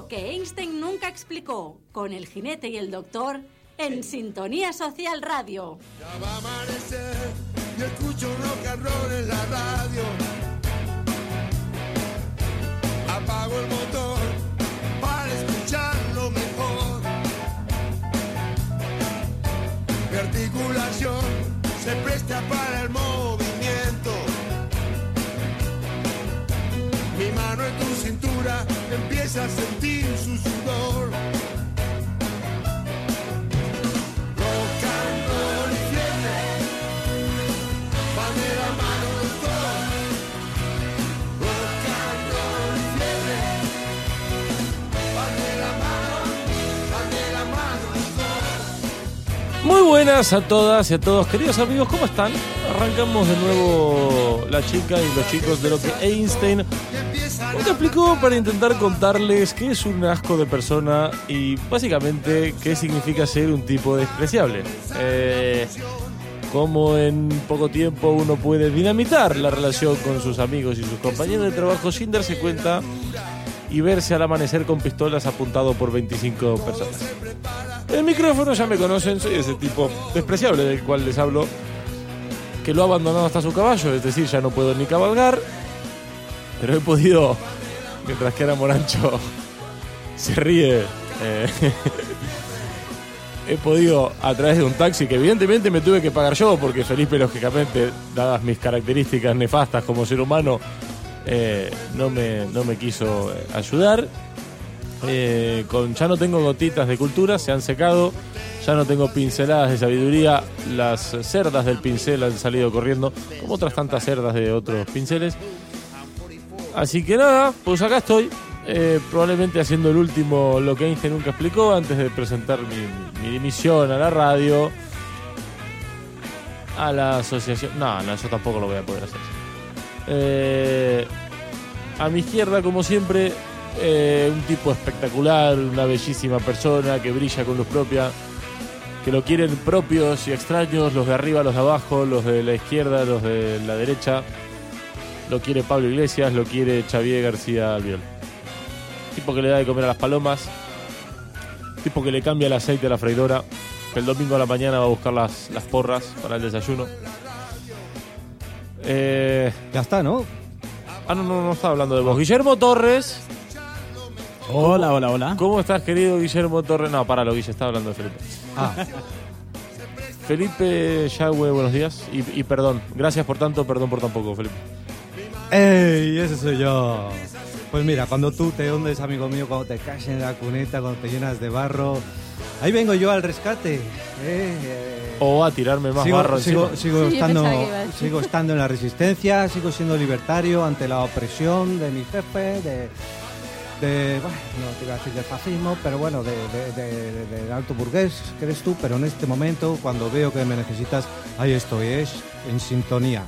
Lo que Einstein nunca explicó, con el jinete y el doctor, en Sintonía Social Radio. Ya va a amanecer y escucho rock and roll en la radio. Apago el motor para escucharlo mejor. Mi articulación se presta para el movimiento. Van de la mano los dos. Muy buenas a todas y a todos, queridos amigos, ¿cómo están? Arrancamos de nuevo la chica y los chicos de lo que Einstein nos explicó para intentar contarles qué es un asco de persona y básicamente qué significa ser un tipo despreciable. Eh, cómo en poco tiempo uno puede dinamitar la relación con sus amigos y sus compañeros de trabajo sin darse cuenta y verse al amanecer con pistolas apuntado por 25 personas. El micrófono ya me conocen, soy ese tipo despreciable del cual les hablo, que lo ha abandonado hasta su caballo, es decir, ya no puedo ni cabalgar, pero he podido, mientras que era Morancho se ríe, eh, he podido a través de un taxi que evidentemente me tuve que pagar yo, porque Felipe, lógicamente, dadas mis características nefastas como ser humano, eh, no, me, no me quiso eh, ayudar. Con, ya no tengo gotitas de cultura, se han secado. Ya no tengo pinceladas de sabiduría. Las cerdas del pincel han salido corriendo, como otras tantas cerdas de otros pinceles. Así que nada, pues acá estoy. eh, probablemente haciendo el último lo que Einstein nunca explicó antes de presentar mi, mi dimisión a la radio. A la asociación. No, no, eso tampoco lo voy a poder hacer. Eh, a mi izquierda, como siempre, eh, un tipo espectacular, una bellísima persona que brilla con luz propia, que lo quieren propios y extraños, los de arriba, los de abajo, los de la izquierda, los de la derecha. Lo quiere Pablo Iglesias, lo quiere Xavier García Albiol. Tipo que le da de comer a las palomas, tipo que le cambia el aceite a la freidora, que el domingo a la mañana va a buscar las, las porras para el desayuno. Eh, Ya está, ¿no? Ah, no, no, no estaba hablando de vos. Guillermo Torres. Hola, hola, hola. ¿Cómo estás, querido Guillermo Torres? No, para lo Guille, estaba hablando de Felipe. Ah, Felipe Yagüe, buenos días. Y, y perdón, gracias por tanto, perdón por tan poco, Felipe. ¡Ey! Ese soy yo. Pues mira, cuando tú te hundes, amigo mío, cuando te caes en la cuneta, cuando te llenas de barro, ahí vengo yo al rescate. Eh, eh. O a tirarme más sigo, barro sigo, encima. sigo Sí, estando, sigo estando en la resistencia, sigo siendo libertario ante la opresión de mi jefe, de, de bueno, no te iba a decir del fascismo, pero bueno, de, de- de- de- del alto burgués que eres tú, pero en este momento, cuando veo que me necesitas, ahí estoy, es en sintonía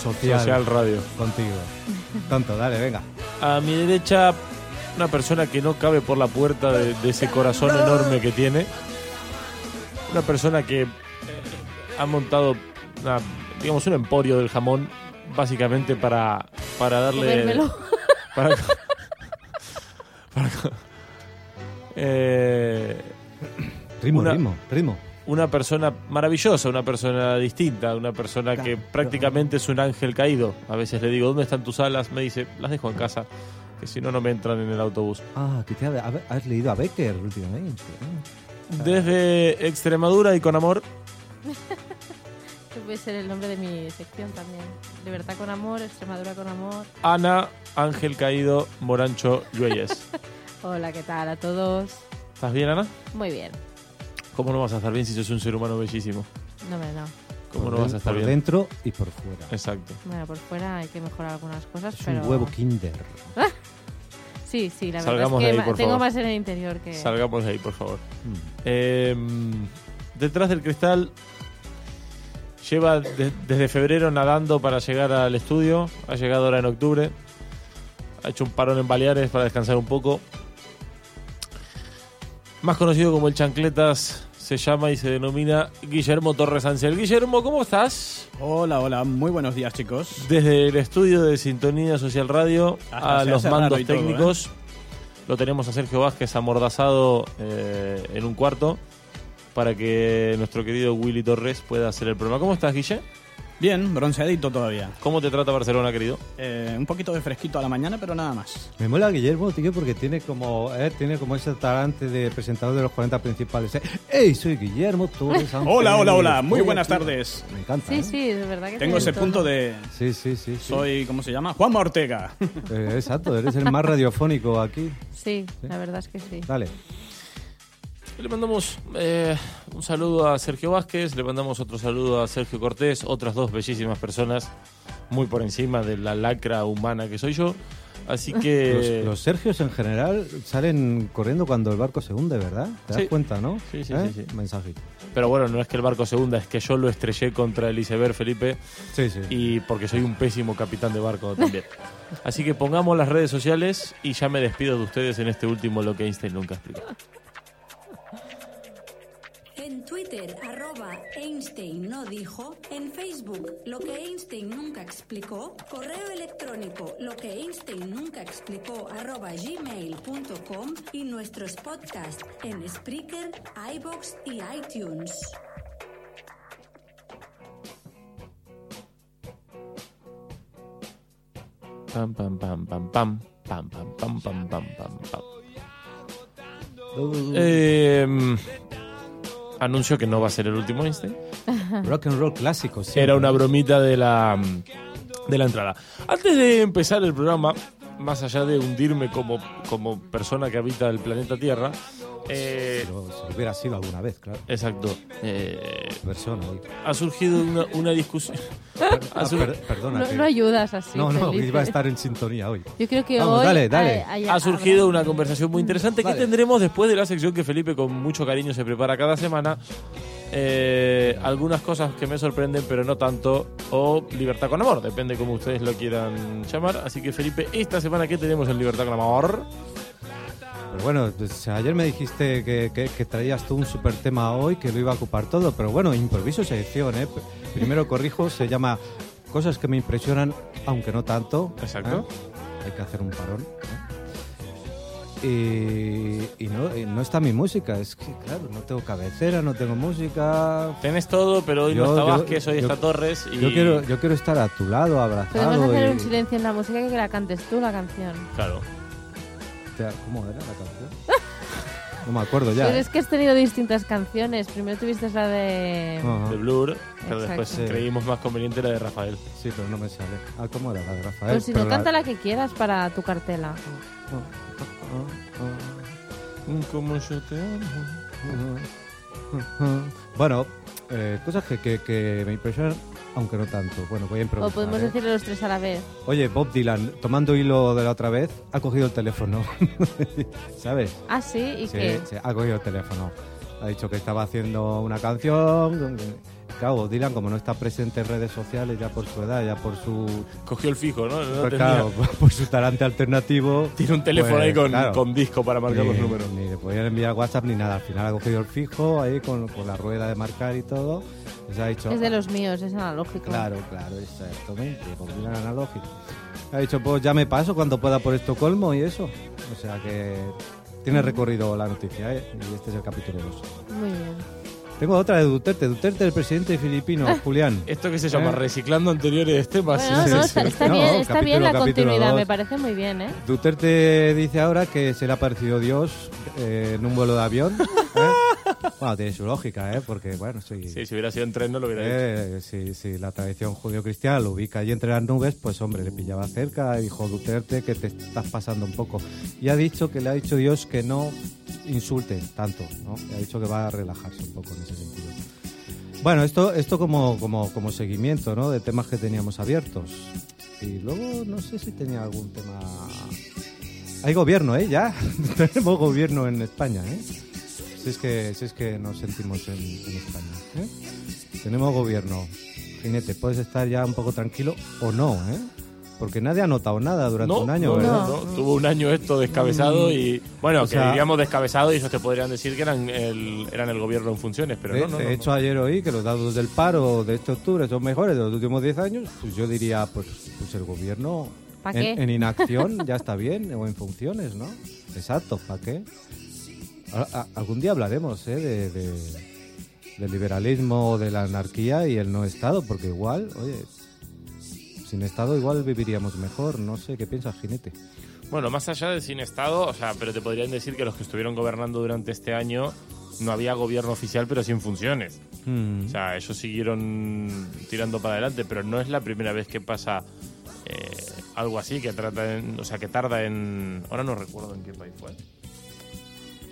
social, Social Radio. contigo. Tonto, dale, venga. A mi derecha, una persona que no cabe por la puerta de, de ese corazón enorme que tiene. Una persona que eh, ha montado, una- digamos, un emporio del jamón, básicamente para, para darle... Para, para- eh, Ritmo, Una- ritmo, ritmo. Una persona maravillosa, una persona distinta, una persona que prácticamente es un ángel caído. A veces le digo, ¿dónde están tus alas? Me dice, las dejo en casa, que si no, no me entran en el autobús. Ah, que te ha- ha- has leído a Becker últimamente. Desde Extremadura y con amor, Que puede ser el nombre de mi sección también. Libertad con amor, Extremadura con amor. Ana, ángel caído, Morancho Lluelles. Hola, ¿qué tal a todos? ¿Estás bien, Ana? Muy bien. ¿Cómo no vas a estar bien si sos un ser humano bellísimo? No me no. ¿Cómo Por no vas a estar por bien? dentro y por fuera. Exacto. Bueno, por fuera hay que mejorar algunas cosas, Es pero... un huevo Kinder. Sí, sí, la Salgamos verdad de es ahí, que ma- por tengo favor. más en el interior que... Salgamos de ahí, por favor. Mm. Eh, detrás del cristal lleva de- desde febrero nadando para llegar al estudio. Ha llegado ahora en octubre. Ha hecho un parón en Baleares para descansar un poco. Más conocido como el Chancletas, se llama y se denomina Guillermo Torres Ansel. Guillermo, ¿cómo estás? Hola, hola, muy buenos días chicos. Desde el estudio de Sintonía Social Radio Hasta a los mandos todo, ¿eh? técnicos. lo tenemos a Sergio Vázquez amordazado eh, en un cuarto para que nuestro querido Willy Torres pueda hacer el programa. ¿Cómo estás, Guille? Bien, bronceadito todavía. ¿Cómo te trata Barcelona, querido? Eh, un poquito de fresquito a la mañana, pero nada más. Me mola Guillermo, tío, porque tiene como, eh, tiene como ese talante de presentador de los 40 principales. eh. ¡Ey, soy Guillermo Torres! Hola, hola, hola. Muy buenas tío. tardes. Me encanta. Sí, ¿eh? sí, de verdad que Tengo ese todo. punto de... Sí, sí, sí. sí. Soy, ¿cómo se llama? Juanma Ortega. Eh, exacto, eres el más radiofónico aquí. Sí, la verdad es que sí. Dale. Le mandamos eh, un saludo a Sergio Vázquez, le mandamos otro saludo a Sergio Cortés, otras dos bellísimas personas, muy por encima de la lacra humana que soy yo. Así que... Los, los Sergios en general salen corriendo cuando el barco se hunde, ¿verdad? ¿Te das Sí. cuenta, no? Sí, sí, ¿Eh? sí, sí. Mensajito. Pero bueno, no es que el barco se hunda, es que yo lo estrellé contra el iceberg, Felipe, Sí, sí. y porque soy un pésimo capitán de barco también. Así que pongamos las redes sociales y ya me despido de ustedes en este último Lo que Einstein nunca explicó. Twitter, arroba Einstein no dijo. En Facebook, lo que Einstein nunca explicó. Correo electrónico, lo que Einstein nunca explicó, arroba gmail.com. Y nuestros podcasts en Spreaker, iBox y iTunes. Pam, pam, pam, pam, pam, pam, pam, pam, pam, pam, pam, pam. Eh, anuncio que no va a ser el último Einstein. Rock and roll clásico, sí. Era una bromita de la, de la entrada. Antes de empezar el programa, más allá de hundirme como, como persona que habita el planeta Tierra, eh, Pero si hubiera sido alguna vez, claro. exacto, eh, Persona. ahí. ha surgido una, una discusión. Ah, sur- per- perdona. No, que- no ayudas así. no, no, Felipe. iba a estar en sintonía hoy. Yo creo que Vamos, hoy dale, dale. hay- hay- Ha surgido habrá- una conversación muy interesante que tendremos después de la sección que Felipe con mucho cariño se prepara cada semana. Eh, algunas cosas que me sorprenden, pero no tanto. O Libertad con Amor, depende como ustedes lo quieran llamar. Así que Felipe, esta semana que tenemos en Libertad con Amor. Pero bueno, pues, ayer me dijiste que, que- que traías tú un super tema hoy que lo iba a ocupar todo, pero bueno, improviso sección, ¿eh? Primero corrijo, se llama Cosas que me impresionan, aunque no tanto. Exacto. ¿eh? Hay que hacer un parón. ¿eh? Y, y no, y no está mi música, es que claro, no tengo cabecera, no tengo música. Tenés todo, pero hoy Yo- no está Vázquez, hoy está Torres. Y... Yo quiero, yo quiero estar a tu lado, abrazado. Podemos hacer y- un silencio en la música y que la cantes tú, la canción. Claro. ¿Cómo era la canción? No me acuerdo ya. Pero es que has tenido distintas canciones. Primero tuviste la de... Ajá. De Blur, pero Exacto. después Sí. creímos más conveniente la de Rafael. Sí, pero no me sale. Ah, ¿cómo era la de Rafael? Pues si Pero no, la- canta la que quieras para tu cartela. Como yo te amo. Bueno, eh, cosas que, que- que me impresionan, aunque no tanto. Bueno, voy a O improvisar. podemos ¿eh? decirle los tres a la vez. Oye, Bob Dylan, tomando hilo de la otra vez, ha cogido el teléfono. ¿Sabes? Ah, sí, ¿y Sí, qué? sí, ha cogido el teléfono. Ha dicho que estaba haciendo una canción. Claro, Dylan, como no está presente en redes sociales, ya por su edad, ya por su. Cogió el fijo, ¿no? No pues claro, por su talante alternativo. Tiene un teléfono pues, ahí con, claro. con disco para marcar los Ni- números. Ni le podían enviar WhatsApp ni nada. Al final ha cogido el fijo ahí con, con la rueda de marcar y todo. Les ha dicho. Es de los míos, es analógico. Claro, claro, exactamente. Con Dylan analógico. Ha dicho, pues ya me paso cuando pueda por Estocolmo y eso. O sea que tiene recorrido la noticia, ¿eh? Y este es el capítulo 2. Muy bien. Tengo otra de Duterte. Duterte, el presidente filipino, Julián. Esto que se llama ¿Eh? reciclando anteriores temas. Bueno, Sí, no, sí, está, sí. está No, bien, está capítulo, bien la continuidad, dos. me parece muy bien, ¿eh? Duterte dice ahora que se le ha aparecido Dios eh, en un vuelo de avión. ¿eh? Bueno, tiene su lógica, ¿eh? Porque, bueno, sí. Sí, si hubiera sido en tren no lo hubiera hecho. Eh, si, si la tradición judío-cristiana lo ubica allí entre las nubes, pues hombre, le pillaba cerca dijo Duterte que te estás pasando un poco. Y ha dicho que le ha dicho Dios que no insulte tanto, ¿no? Le ha dicho que va a relajarse un poco en ese sentido. Bueno, esto, esto como, como, como seguimiento, ¿no? De temas que teníamos abiertos. Y luego no sé si tenía algún tema... Hay gobierno, ¿eh? Ya. Tenemos gobierno en España, ¿eh? Si es que, si es que nos sentimos en, en España, ¿eh? Tenemos gobierno. Jinete, puedes estar ya un poco tranquilo o no, ¿eh? Porque nadie ha notado nada durante No, un año, no, ¿verdad? no, no. Tuvo un año esto descabezado y. Bueno, O que sea- diríamos descabezado y ellos te podrían decir que eran el, eran el gobierno en funciones, pero de, no, no. de no, hecho, ayer oí que los datos del paro de este octubre son mejores de los últimos 10 años. Pues yo diría, pues, pues el gobierno ¿Pa en, en inacción ya está bien, o en funciones, ¿no? Exacto, ¿para qué? A- a- algún día hablaremos ¿eh? de, de- del liberalismo, de la anarquía y el no Estado, porque igual, oye, sin Estado igual viviríamos mejor, no sé, ¿qué piensas, Jinete? Bueno, más allá de sin Estado, o sea, pero te podrían decir que los que estuvieron gobernando durante este año no había gobierno oficial, pero sin funciones. Mm, O sea, ellos siguieron tirando para adelante, pero no es la primera vez que pasa eh, algo así, que trata en, o sea, que tarda en, ahora no recuerdo en qué país fue,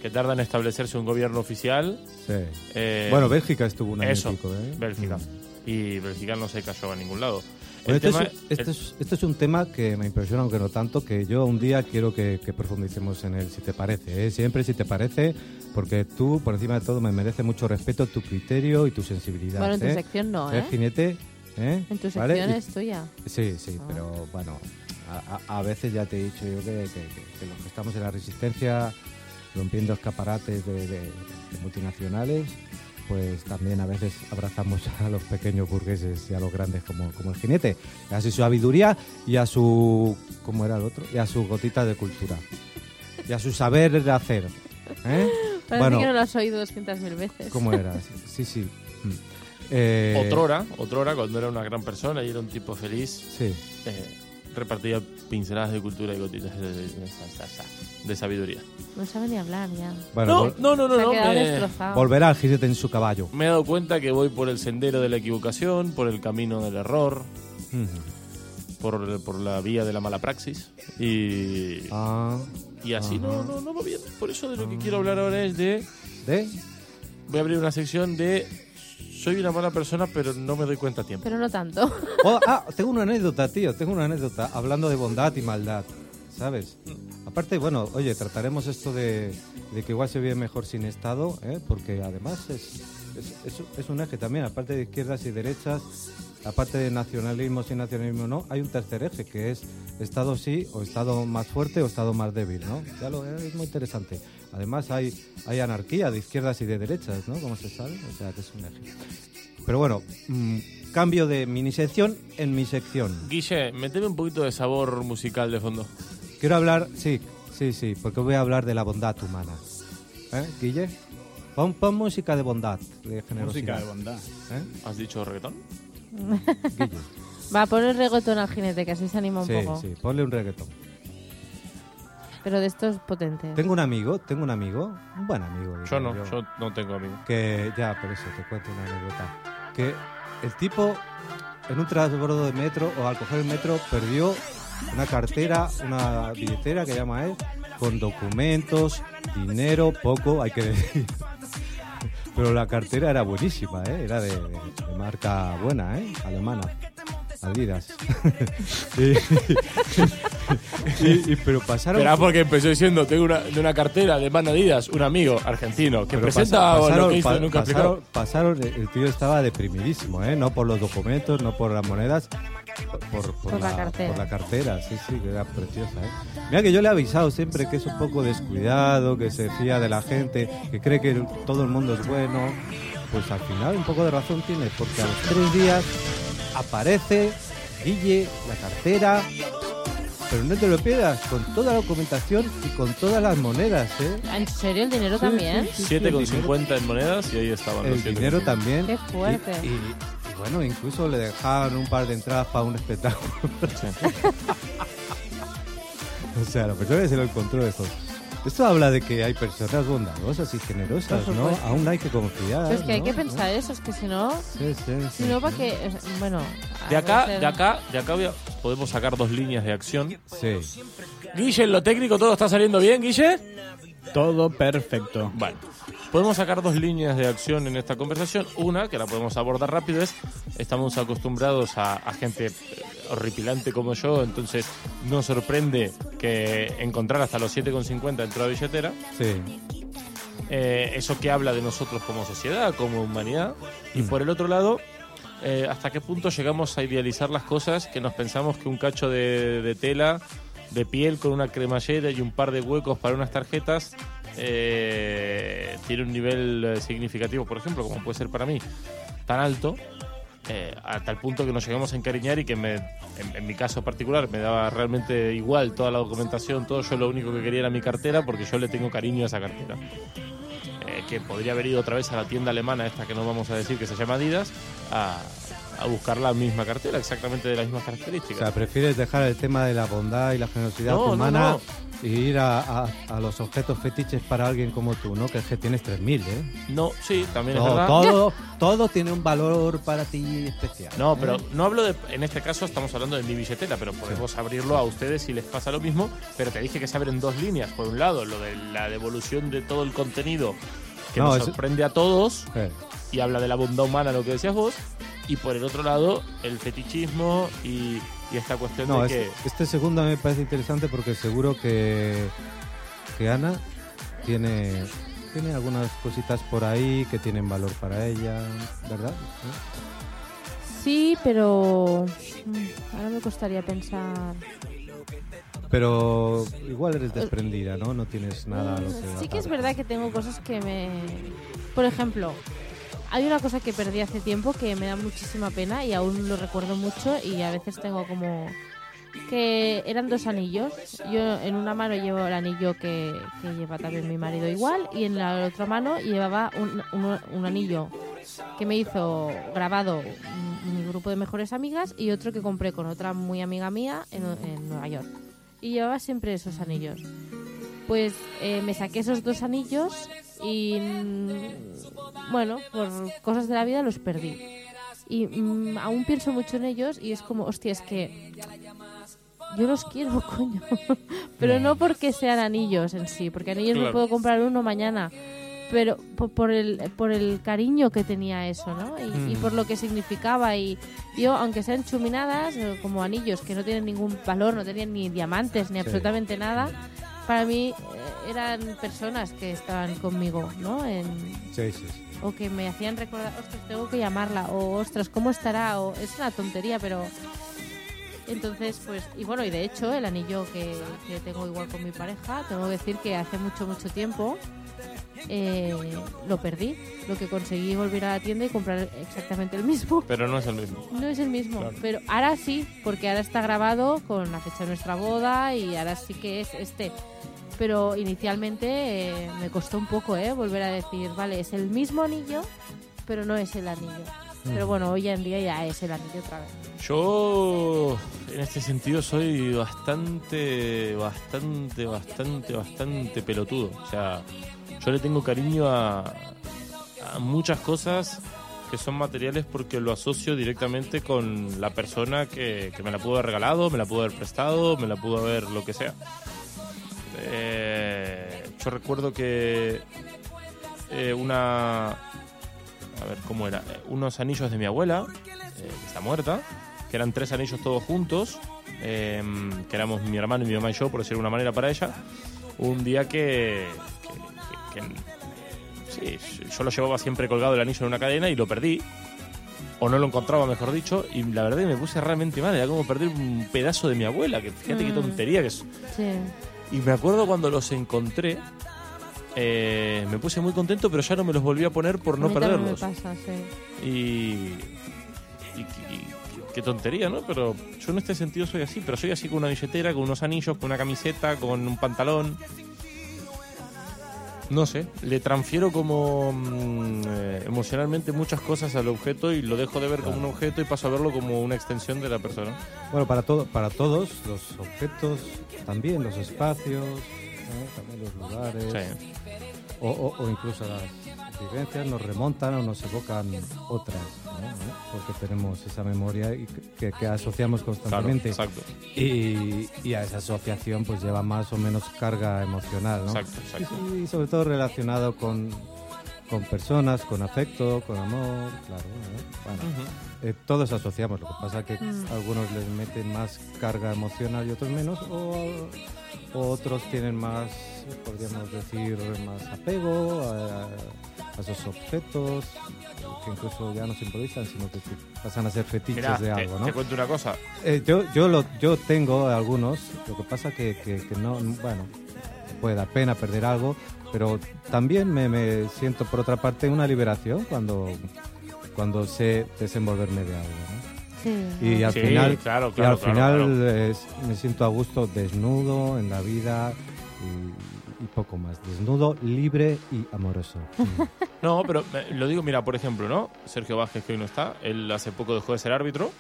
que tarda en establecerse un gobierno oficial. sí. eh, bueno, Bélgica estuvo un año eso, y pico, ¿eh? Bélgica. Mm. Y Bélgica no se cayó a ningún lado. Bueno, este, tema- es, este, es, este es un tema que me impresiona, aunque no tanto, que yo un día quiero que, que profundicemos en él, si te parece. ¿eh? Siempre si te parece, porque tú, por encima de todo, me merece mucho respeto tu criterio y tu sensibilidad. Bueno, en tu ¿eh? sección no, ¿Eh, ¿eh? jinete? ¿Eh? En tu sección es tuya. Sí, sí, Ah. pero bueno, a, a- a veces ya te he dicho yo que, que- que- que los que estamos en la resistencia, rompiendo escaparates de, de- de multinacionales, pues también a veces abrazamos a los pequeños burgueses y a los grandes como, como el jinete, a su sabiduría y a su, ¿cómo era el otro? Y a su gotita de cultura, y a su saber de hacer. ¿eh? Parece Bueno, que no lo has oído 200.000 veces. ¿cómo era? Sí, sí. Mm. Eh, Otrora, otrora, cuando era una gran persona y era un tipo feliz, Sí. eh, repartía pinceladas de cultura y gotitas de, de- sabiduría. No sabe ni hablar ya. Bueno, No, no, no, no, no, me- volverá el jinete en su caballo. Me he dado cuenta que voy por el sendero de la equivocación, por el camino del error, por, por la vía de la mala praxis. Y, Ah, y así no, no, no va bien. Por eso de lo que quiero hablar ahora es de... ¿de? Voy a abrir una sección de... Soy una mala persona, pero no me doy cuenta a tiempo. Pero no tanto. Oh, ah, tengo una anécdota, tío, tengo una anécdota hablando de bondad y maldad, ¿sabes? Aparte, bueno, oye, trataremos esto de, que igual se vive mejor sin Estado, ¿eh? porque además es, un eje también, aparte de izquierdas y derechas, aparte de nacionalismo y nacionalismo no, hay un tercer eje que es Estado sí o Estado más fuerte o Estado más débil, ¿no? Ya lo es muy interesante. Además hay, hay anarquía de izquierdas y de derechas, ¿no? Como se sabe, o sea que es un eje. Pero bueno, mm, cambio de mini sección en mi sección. Guille, meteme un poquito de sabor musical de fondo. Quiero hablar, sí, sí, sí, porque voy a hablar de la bondad humana. ¿Eh, Guille? Pon, pon música de bondad, de generosidad. Música de bondad. ¿Eh? ¿Has dicho reggaetón? Guille. Va a poner reggaetón al jinete, que así se anima un Sí, poco. sí, ponle un reggaetón. Pero de estos potentes. Tengo un amigo, tengo un amigo, un buen amigo. Yo no, yo no tengo amigos. que ya por eso te cuento una anécdota que el tipo en un transbordo de metro o al coger el metro perdió una cartera una billetera que llama él con documentos dinero poco hay que decir pero la cartera era buenísima ¿eh? era de, marca buena ¿eh? alemana Adidas y, y- y- pero pasaron Verás porque empezó diciendo, tengo una, de una cartera de Man Adidas, un amigo argentino que Pero presenta pasa- lo que hizo pa- nunca pasaron, pasaron, el tío estaba deprimidísimo, ¿eh? No por los documentos, no por las monedas, por, por, Por la cartera. por la cartera, sí, sí, que era preciosa, ¿eh? Mira que yo le he avisado siempre que es un poco descuidado, que se fía de la gente, que cree que todo el mundo es bueno. Pues al final un poco de razón tiene, porque a los tres días aparece Guille, la cartera, pero no te lo pierdas, con toda la documentación y con todas las monedas, ¿eh? ¿En serio el dinero también? Sí, sí, el dinero- 7,50 en monedas y ahí estaban los el 7,50. dinero también. Qué fuerte. Y- y bueno, incluso le dejaban un par de entradas para un espectáculo. o sea, la persona que se lo encontró esto. Esto habla de que hay personas bondadosas y generosas, ¿no? Aún hay que confiar. Pero es que hay que pensar eso, es que si no, Sí, sí, si sí, no, sí. para que, bueno... De acá, de acá, de acá voy a- podemos sacar dos líneas de acción. Sí. Guille, en lo técnico todo está saliendo bien, Guille. Todo perfecto. Bueno, podemos sacar dos líneas de acción en esta conversación. Una, que la podemos abordar rápido, es estamos acostumbrados a, a gente eh, horripilante como yo, entonces no sorprende que encontrar hasta los 7,50 dentro de la billetera. Sí. Eh, eso que habla de nosotros como sociedad, como humanidad. Y por el otro lado, eh, hasta qué punto llegamos a idealizar las cosas que nos pensamos que un cacho de, de tela, de piel con una cremallera y un par de huecos para unas tarjetas eh, tiene un nivel eh, significativo, por ejemplo, como puede ser para mí, tan alto eh, a punto que nos llegamos a encariñar y que en mi caso particular me daba realmente igual toda la documentación, todo. Yo lo único que quería era mi cartera porque yo le tengo cariño a esa cartera. Eh, que podría haber ido otra vez a la tienda alemana, esta que no vamos a decir que se llama Adidas, a, a buscar la misma cartera, exactamente de las mismas O características. sea, prefieres dejar el tema de la bondad y la generosidad No, humana no. y ir a, a- a los objetos fetiches para alguien como tú, ¿no? Que es que tienes 3.000, ¿eh? No, sí, también es Todo, verdad. todo, todo tiene un valor para ti especial. No, ¿eh? pero no hablo de. En este caso estamos hablando de mi billetera, pero podemos abrirlo a ustedes si les pasa lo mismo. Pero te dije que se abren dos líneas. Por un lado, lo de la devolución de todo el contenido que No, nos es- sorprende a todos y habla de la bondad humana, lo que decías vos. Y por el otro lado, el fetichismo y, y esta cuestión No, de es- que. este segundo me parece interesante porque seguro que, que Ana tiene, tiene algunas cositas por ahí que tienen valor para ella, ¿verdad? Sí, pero mm, ahora me costaría pensar. Pero igual eres desprendida, ¿no? No tienes nada a lo que Sí que es verdad que tengo cosas que me... Por ejemplo, hay una cosa que perdí hace tiempo que me da muchísima pena y aún lo recuerdo mucho y a veces tengo como... que eran dos anillos. Yo en una mano llevo el anillo que, que lleva también mi marido igual y en la otra mano llevaba un, un- un anillo que me hizo grabado mi grupo de mejores amigas y otro que compré con otra muy amiga mía en, en Nueva York. Y llevaba siempre esos anillos. Pues eh, me saqué esos dos anillos y mm, bueno, por cosas de la vida los perdí. Y mm, aún pienso mucho en ellos y es como, hostia, es que yo los quiero, coño. Pero no porque sean anillos en sí, porque anillos me puedo comprar uno mañana. Pero por, por el, por el cariño que tenía eso, ¿no? Y, y por lo que significaba. Y yo, aunque sean chuminadas, eh, como anillos que no tienen ningún valor, no tenían ni diamantes ni absolutamente nada, para mí eh, eran personas que estaban conmigo, ¿no? En, Sí, sí, sí. o que me hacían recordar, ostras, tengo que llamarla, o ostras, ¿cómo estará? O es una tontería, pero entonces, pues, y bueno, y de hecho, el anillo que, que tengo igual con mi pareja, tengo que decir que hace mucho, mucho tiempo eh, lo perdí. Lo que conseguí volver a la tienda y comprar exactamente el mismo. Pero no es el mismo. No es el mismo, Claro. pero ahora sí, porque ahora está grabado con la fecha de nuestra boda y ahora sí que es este. Pero inicialmente eh, me costó un poco, ¿eh? Volver a decir, vale, es el mismo anillo, pero no es el anillo. Pero bueno, hoy en día ya es el anillo otra vez. Yo, en este sentido, soy bastante, bastante, bastante, bastante pelotudo. O sea, yo le tengo cariño a, a muchas cosas que son materiales porque lo asocio directamente con la persona que, que me la pudo haber regalado, me la pudo haber prestado, me la pudo haber lo que sea. Eh, yo recuerdo que eh, una... A ver, ¿cómo era? Eh, unos anillos de mi abuela, eh, que está muerta, que eran tres anillos todos juntos, eh, que éramos mi hermano y mi mamá y yo, por decirlo de una manera para ella, un día que, que- sí, yo lo llevaba siempre colgado el anillo en una cadena y lo perdí, o no lo encontraba, mejor dicho, y la verdad me puse realmente mal, era como perder un pedazo de mi abuela, que fíjate qué Mm. tontería que es. Sí. Y me acuerdo cuando los encontré, eh, me puse muy contento, pero ya no me los volví a poner por A no perderlos. Me pasa, sí. Y, y, y- qué tontería, ¿no? Pero yo en este sentido soy así, pero soy así con una billetera, con unos anillos, con una camiseta, con un pantalón. No sé, le transfiero como mm, eh, emocionalmente muchas cosas al objeto y lo dejo de ver como un objeto y paso a verlo como una extensión de la persona. Bueno, para, todo, para todos, los objetos, también los espacios, ¿eh? también los lugares, Sí. o, o- o incluso las vivencias nos remontan o nos evocan otras, ¿no? ¿no? porque tenemos esa memoria y que, que asociamos Claro, constantemente. exacto. y, y a esa asociación pues lleva más o menos carga emocional, ¿no? Exacto, exacto. Y, y sobre todo relacionado con, con personas, con afecto, con amor, claro. ¿no? Bueno, Ujú. eh, todos asociamos, lo que pasa que Mm. algunos les meten más carga emocional y otros menos, o, o otros tienen más, podríamos decir, más apego a, a esos objetos, que incluso ya no se improvisan, sino que pasan a ser fetiches Mirá, de te, algo, ¿no? te cuento una cosa. Eh, yo, yo, lo, yo tengo algunos, lo que pasa que, que, que no, bueno, puede dar pena perder algo, pero también me, me siento por otra parte una liberación cuando, cuando sé desenvolverme de algo. ¿no? Sí. Y al Sí, final, claro, y al claro, final claro. es- me siento a gusto desnudo en la vida y, y poco más. Desnudo, libre y amoroso. No, pero eh, lo digo, mira, por ejemplo, ¿no? Sergio Vázquez, que hoy no está, él hace poco dejó de ser árbitro.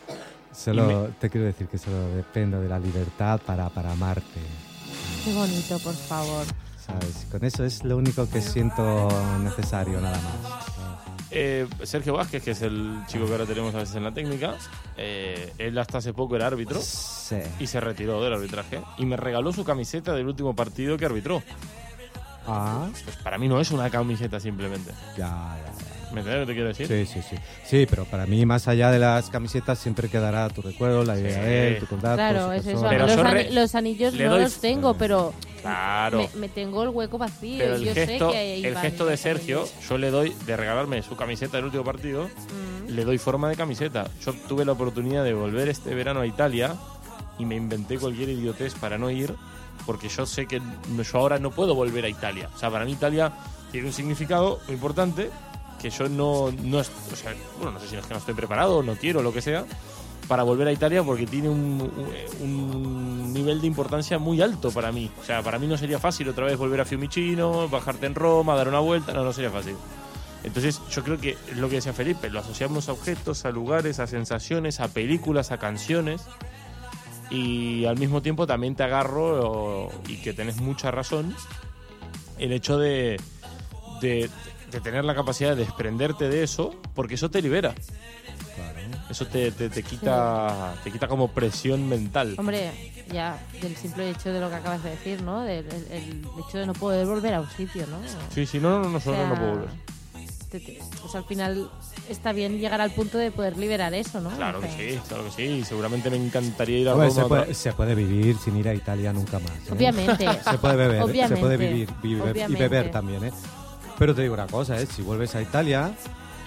Solo te quiero decir que solo dependo de la libertad para, para amarte. Qué bonito, por favor. ¿Sabes? Con eso es lo único que siento necesario, nada más. Eh, Sergio Vázquez, que es el chico que ahora tenemos a veces en la técnica, eh, él hasta hace poco era árbitro Sí. y se retiró del arbitraje y me regaló su camiseta del último partido que arbitró. Ah, Pues para mí no es una camiseta simplemente. ya, ya, ya. ¿Me entiendes lo que te quiero decir? Sí, sí, sí. Sí, pero para mí, más allá de las camisetas, siempre quedará tu recuerdo, la idea Sí. de él, tu contacto. Claro, es eso. Pero los, ani- re- los anillos le no doy- los tengo, pero Claro. me, me tengo el hueco vacío. Pero el yo gesto, sé que el gesto de Sergio, anillos. yo le doy de regalarme su camiseta del último partido, Mm. le doy forma de camiseta. Yo tuve la oportunidad de volver este verano a Italia y me inventé cualquier idiotez para no ir, porque yo sé que no- yo ahora no puedo volver a Italia. O sea, para mí Italia tiene un significado muy importante que yo no, no o bueno, no sé si es que no estoy preparado, no quiero, lo que sea, para volver a Italia porque tiene un, nivel de importancia muy alto para mí. O sea, para mí no sería fácil otra vez volver a Fiumicino, bajarte en Roma, dar una vuelta, no, no sería fácil. Entonces, yo creo que es lo que decía Felipe, lo asociamos a objetos, a lugares, a sensaciones, a películas, a canciones. Y al mismo tiempo también te agarro, y que tenés mucha razón, el hecho de, de tener la capacidad de desprenderte de eso, porque eso te libera. Eso te, te, te quita te quita como presión mental. Hombre, ya, del simple hecho de lo que acabas de decir, ¿no? Del el, el hecho de no poder volver a un sitio, ¿no? Sí, sí, no, no, no, no, O sea, no puedo volver. te- te- pues al final está bien llegar al punto de poder liberar eso, ¿no? Claro que sí, claro que sí. Seguramente me encantaría ir a Roma. se, otra- puede, se puede vivir sin ir a Italia nunca más. ¿eh? Obviamente. Se puede beber, se Obviamente. puede vivir, vivir y beber también, ¿eh? Pero te digo una cosa, ¿eh? Si vuelves a Italia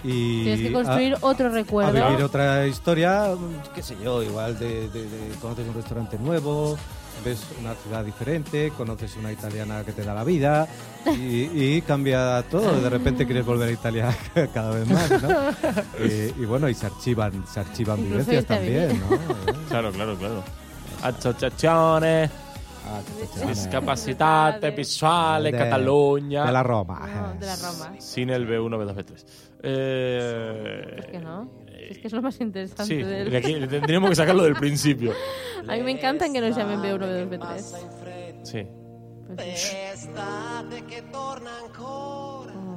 y... Tienes que a- construir otro a recuerdo. vivir otra historia, mm, qué sé yo, igual de, de- de- conoces un restaurante nuevo, ves una ciudad diferente, conoces una italiana que te da la vida y, y cambia todo. De repente quieres volver a Italia cada vez más, ¿no? y, y bueno, y se archivan, se archivan Incluso vivencias a también. ¿no? Eh, Claro, claro, claro. Associazione, ah, qué discapacitate visuale, De- Cataluña. De la Roma. No, de la Roma. Sin el B1, B2, B3. Eh, Es que no. Es que es lo más interesante Sí, del... de aquí- tendríamos que sacarlo del principio. A mí me encantan que nos llamen B1, B2, B3. Sí, Pues sí.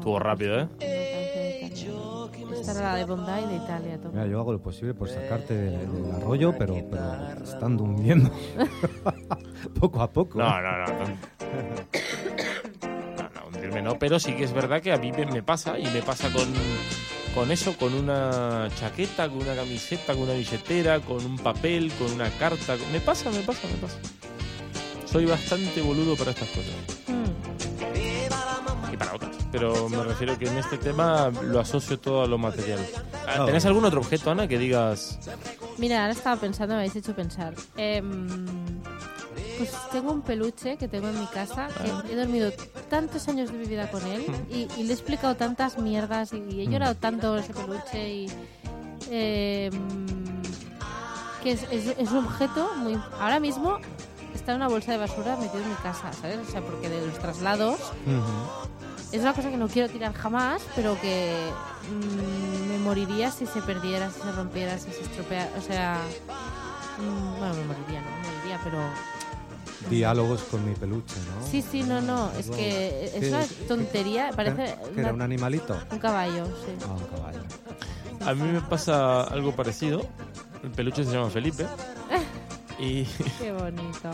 Estuvo rápido, ¿eh? Esta era la de Bondi de Italia. toma. Mira, yo hago lo posible por sacarte de- del arroyo, pero, pero estando hundiendo poco a poco. No, no, no. No, no, no, hundirme no, pero sí que es verdad que a mí me, me pasa y me pasa con, con eso, con una chaqueta, con una camiseta, con una billetera, con un papel, con una carta. Me pasa, me pasa, me pasa. Soy bastante boludo para estas cosas pero me refiero que en este tema lo asocio todo a lo material. Ah, Oh. ¿Tenés algún otro objeto, Ana, que digas? Mira, ahora estaba pensando, me habéis hecho pensar. Em, pues tengo un peluche que tengo en mi casa, que he dormido tantos años de mi vida con él y, y le he explicado tantas mierdas y he llorado tanto con ese peluche y... em, que es, es- es un objeto muy... Ahora mismo está en una bolsa de basura metido en mi casa, ¿sabes? O sea, porque de los traslados. Es una cosa que no quiero tirar jamás, pero que mm, me moriría si se perdiera, si se rompiera, si se estropeara. O sea, mm, bueno, me moriría, no me moriría, pero Diálogos con mi peluche, ¿no? sí, sí, no, no, es que es ¿Qué- una tontería, parece ¿Que era un animalito? un caballo, sí. Ah, un caballo. A mí me pasa algo parecido. El peluche se llama Felipe. Y Qué bonito.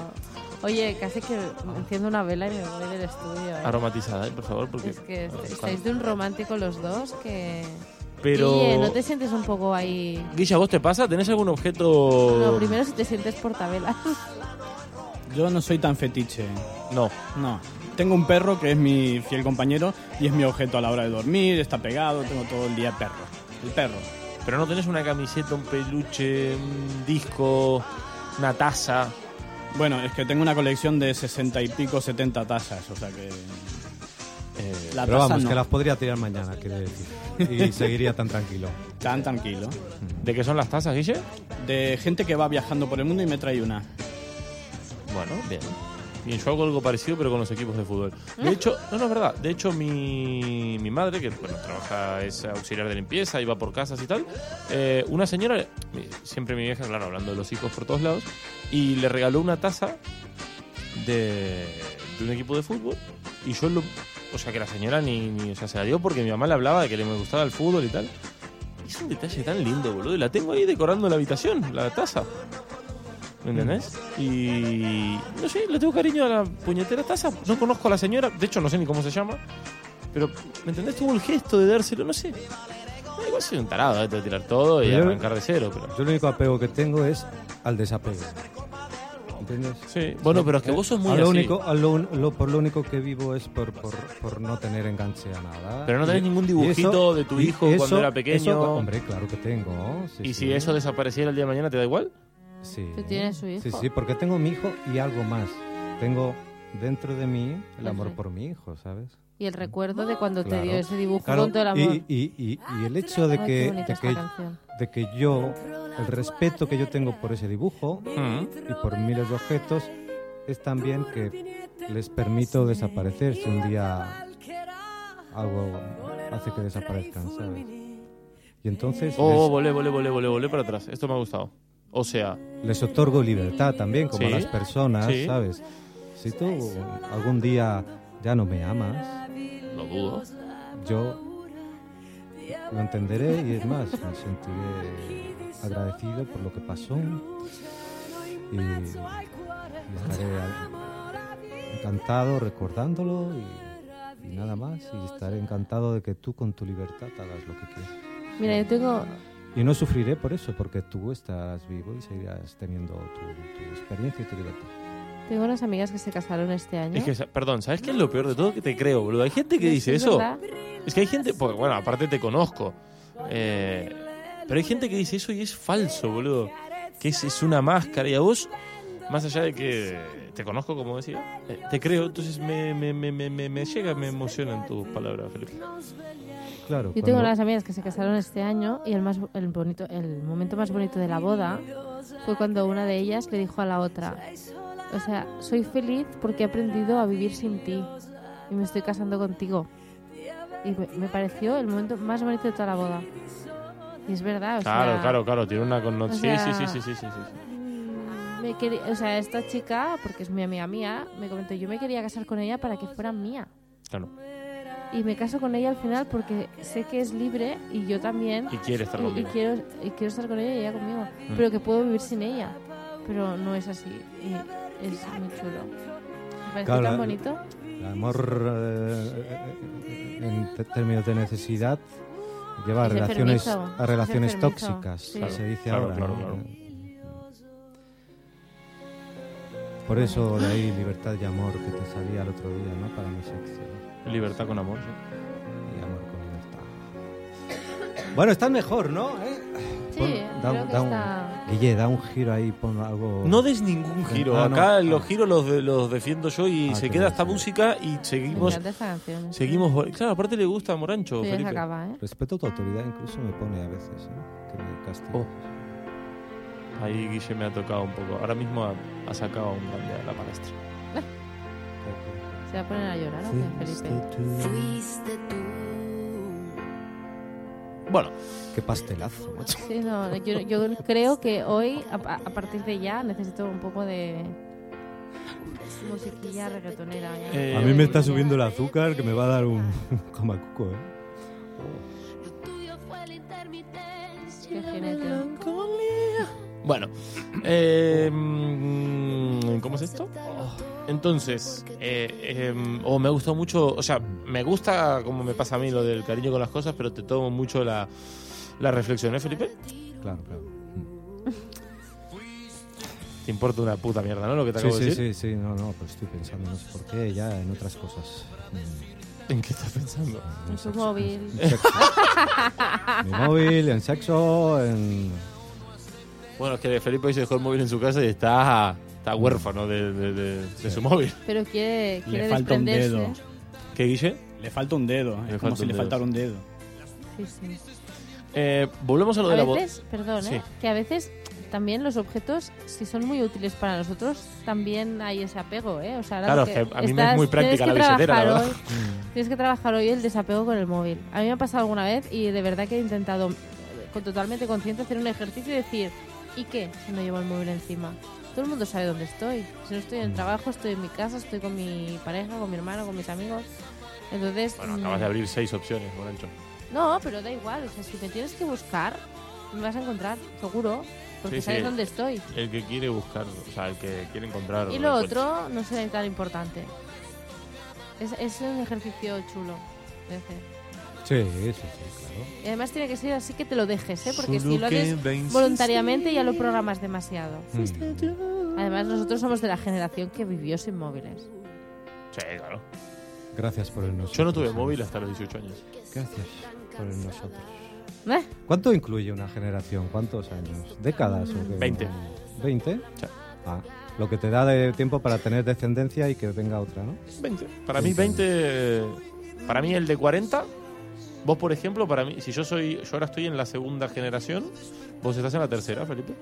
Oye, casi que enciendo una vela y me voy del estudio. ¿eh? aromatizada, ¿eh? por favor, porque... Es que estáis de un romántico los dos que... Pero... Guille, ¿no te sientes un poco ahí...? Guilla, ¿vos te pasa? ¿Tenés algún objeto...? No, primero si te sientes portavelas. Yo no soy tan fetiche. No. No. Tengo un perro que es mi fiel compañero y es mi objeto a la hora de dormir, está pegado, tengo todo el día perro. El perro. Pero no tenés una camiseta, un peluche, un disco, una taza. Bueno, es que tengo una colección de 60 y pico, 70 tazas, o sea que... Eh, La Pero taza vamos, no. que las podría tirar mañana, quiero decir. Y seguiría tan tranquilo. Tan tranquilo. ¿De qué son las tazas, Guille? De gente que va viajando por el mundo y me trae una. Bueno, bien. Bien, yo hago algo parecido, pero con los equipos de fútbol. De hecho, no, no es verdad. De hecho, mi, mi madre, que bueno, trabaja, es auxiliar de limpieza y va por casas y tal, eh, una señora, siempre mi vieja, claro, hablando de los hijos por todos lados, y le regaló una taza de, de un equipo de fútbol. Y yo lo. O sea, que la señora ni, ni. O sea, se la dio porque mi mamá le hablaba de que le me gustaba el fútbol y tal. Es un detalle tan lindo, boludo. Y la tengo ahí decorando la habitación, la taza. ¿Me entendés? Y. No sé, le tengo cariño a la puñetera taza. No conozco a la señora, de hecho, no sé ni cómo se llama. Pero, ¿me entendés? Tuvo el gesto de dárselo, no sé. No, igual soy un tarado, ¿eh? de tirar todo y yo- arrancar de cero, pero. Yo el único apego que tengo es al desapego. ¿Entiendes? Sí, bueno, pero es que vos sos muy a lo así. único, a lo, un- lo- por lo único que vivo es por, por, por no tener enganche a nada. Pero no tenés ningún y dibujito de tu y hijo cuando era pequeño. eso- hombre, claro que tengo. sí, ¿Y sí. si eso desapareciera el día de mañana, te da igual? Sí. ¿Tú tienes su hijo? Sí, sí, porque tengo mi hijo y algo más. Tengo dentro de mí el amor por mi hijo, ¿sabes? Y el recuerdo de cuando te Claro. dio ese dibujo Claro, con todo el amor. y, y- y- y el hecho de que, de, que, de que yo, el respeto que yo tengo por ese dibujo Mm. y por miles de objetos, es también que les permito desaparecer si un día algo hace que desaparezcan, ¿sabes? Y entonces Oh, les- volé, volé, volé, volé, volé para atrás. Esto me ha gustado. O sea, les otorgo libertad también, como Sí, a las personas, sí. ¿sabes? Si tú algún día ya no me amas, lo dudo. yo lo entenderé y es más, me sentiré agradecido por lo que pasó y, y estaré encantado recordándolo y, y nada más y estaré encantado de que tú con tu libertad hagas lo que quieras. Mira, yo tengo... Y no sufriré por eso, porque tú estás vivo y seguirás teniendo tu, tu experiencia y tu libertad. Tengo unas amigas que se casaron este año. Es que, perdón, ¿sabes qué es lo peor de todo? Que te creo, boludo. Hay gente que dice es eso. verdad. Es que hay gente, porque bueno, aparte te conozco. eh, pero hay gente que dice eso y es falso, boludo. Que es, es una máscara. Y a vos, más allá de que te conozco, como decía, eh, te creo. Entonces me, me, me, me, me- me llega, me emocionan tus palabras, Felipe. Claro, Yo tengo unas amigas que se casaron este año y el más el bonito el momento más bonito de la boda fue cuando una de ellas le dijo a la otra, o sea, soy feliz porque he aprendido a vivir sin ti y me estoy casando contigo. Y me, pareció el momento más bonito de toda la boda. Y es verdad, o Claro, sea, claro, claro. Tiene una connotación. o Sí, sea- sí, sí, sí, sí, sí, sí. mm, me quería- o sea, esta chica, porque es mi amiga mía, me comentó, yo me quería casar con ella para que fuera mía. Claro. Y me caso con ella al final porque sé que es libre y yo también. Y quiere estar y, y conmigo. quiero, y quiero estar con ella y ella conmigo. Mm. Pero que puedo vivir sin ella. Pero no es así. Y es muy chulo. Me parece Claro, tan bonito. El amor eh, en términos de necesidad lleva a Es relaciones, a relaciones tóxicas, sí. se dice Claro, ahora. claro, ¿no? claro. Por eso de ahí libertad y amor que te salía el otro día, ¿no? Para mi sección. Libertad con amor. sí. Y amor con libertad. Bueno, estás mejor, ¿no? ¿Eh? Sí, Pon- creo da, que da un- está- Guille, da un giro ahí, pon algo... No des ningún giro. Ah, no. Acá Ah. los giros los, de- los defiendo yo y Ah, se queda esta sí. música y Me seguimos. esta canción. Seguimos. Claro, aparte le gusta a Morancho, se Felipe. acaba, ¿eh? Respeto a tu autoridad, incluso me pone a veces, ¿eh? Que me castigue. Oh. Ahí Guille me ha tocado un poco. Ahora mismo ha, ha sacado un grande a la palestra. Se va a poner a llorar, ¿o qué, Felipe? Fuiste tú. Bueno, Qué pastelazo, macho. Sí, no, yo, yo creo que hoy, a, a partir de ya, necesito un poco de musiquilla reggaetonera. ya. Eh, A mí me está subiendo el azúcar que me va a dar un camacuco, ¿eh? Lo tuyo fue la intermitencia. Qué bueno. Eh, ¿Cómo es esto? Entonces, eh, em, oh, me gustado mucho, o sea, me gusta como me pasa a mí lo del cariño con las cosas, pero te tomo mucho la, la reflexión, ¿eh, Felipe? Claro, claro. Te importa una puta mierda, ¿no? Lo que te Sí, acabo de sí, decir. sí, sí, no, no, pero estoy pensando, no sé por qué, ya en otras cosas. ¿En qué estás pensando? En su móvil. En sexo. Mi móvil, en sexo, en... Bueno, es que Felipe hoy se dejó el móvil en su casa y está, está huérfano de, de- de- de su móvil. Pero quiere, quiere falta un desprenderse. dedo. ¿Qué, Guille? Le falta un dedo, Le es como si un le dedo. faltara un dedo. Sí, sí. Eh, volvemos a lo de A la voz. veces, perdón, Sí. ¿eh? que a veces también los objetos, si son muy útiles para nosotros, también hay ese apego, ¿eh? O sea, ahora Claro, es que a mí me es muy práctica tienes la billetera, la trabajar verdad. hoy- Tienes que trabajar hoy el desapego con el móvil. A mí me ha pasado alguna vez y de verdad que he intentado eh, con totalmente consciente hacer un ejercicio y decir, ¿y qué si no llevo el móvil encima? Todo el mundo sabe dónde estoy. Si no estoy en el trabajo, estoy en mi casa, estoy con mi pareja, con mi hermano, con mis amigos. Entonces, Bueno, mm, acabas de abrir seis opciones, Morancho. no, pero da igual. O sea, si me tienes que buscar, me vas a encontrar, seguro. Porque Sí, sabes sí. dónde estoy. El que quiere buscar, o sea, el que quiere encontrar. Y lo otro no será tan importante. Es, es un ejercicio chulo de hacer. Sí, sí, sí, claro. Y además tiene que ser así que te lo dejes, ¿eh? Porque Solo si lo haces voluntariamente ya lo programas demasiado. Mm. Además, nosotros somos de la generación que vivió sin móviles. Sí, claro. Gracias por el nosotros. Yo no tuve móvil hasta los 18 años. Gracias por el nosotros. ¿Eh? ¿Cuánto incluye una generación? ¿Cuántos años? ¿Décadas o qué? 20. ¿20? Sí. Ah, lo que te da de tiempo para tener descendencia y que venga otra, ¿no? 20. Para mí 20... Para mí el de 40... Vos, por ejemplo, para mí, si yo soy, yo ahora estoy en la segunda generación, vos estás en la tercera, Felipe.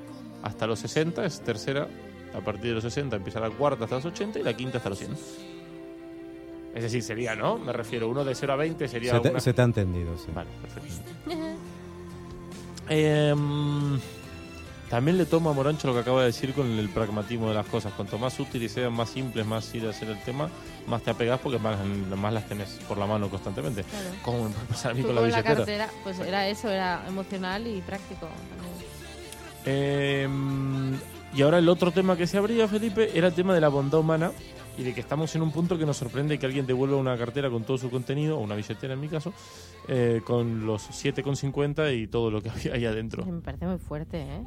Hasta los 60 es tercera, a partir de los 60 empieza la cuarta hasta los 80 y la quinta hasta los 100. Es decir, sería, ¿no? Me refiero, uno de 0 a 20 sería Se te, una... se te ha entendido, sí. Vale, perfecto. Em, también le tomo a Morancho lo que acaba de decir con el pragmatismo de las cosas. Cuanto más útiles sean, más simples, más ir a hacer el tema, más te apegas porque más, más las tenés por la mano constantemente. Claro. Como me puede pasar a mí con la billetera. cartera, pues era eso, era emocional y práctico. Em, y ahora el otro tema que se abría, Felipe, era el tema de la bondad humana y de que estamos en un punto que nos sorprende que alguien devuelva una cartera con todo su contenido, o una billetera en mi caso, eh, con los 7,50 y todo lo que había ahí adentro. Me parece muy fuerte, ¿eh?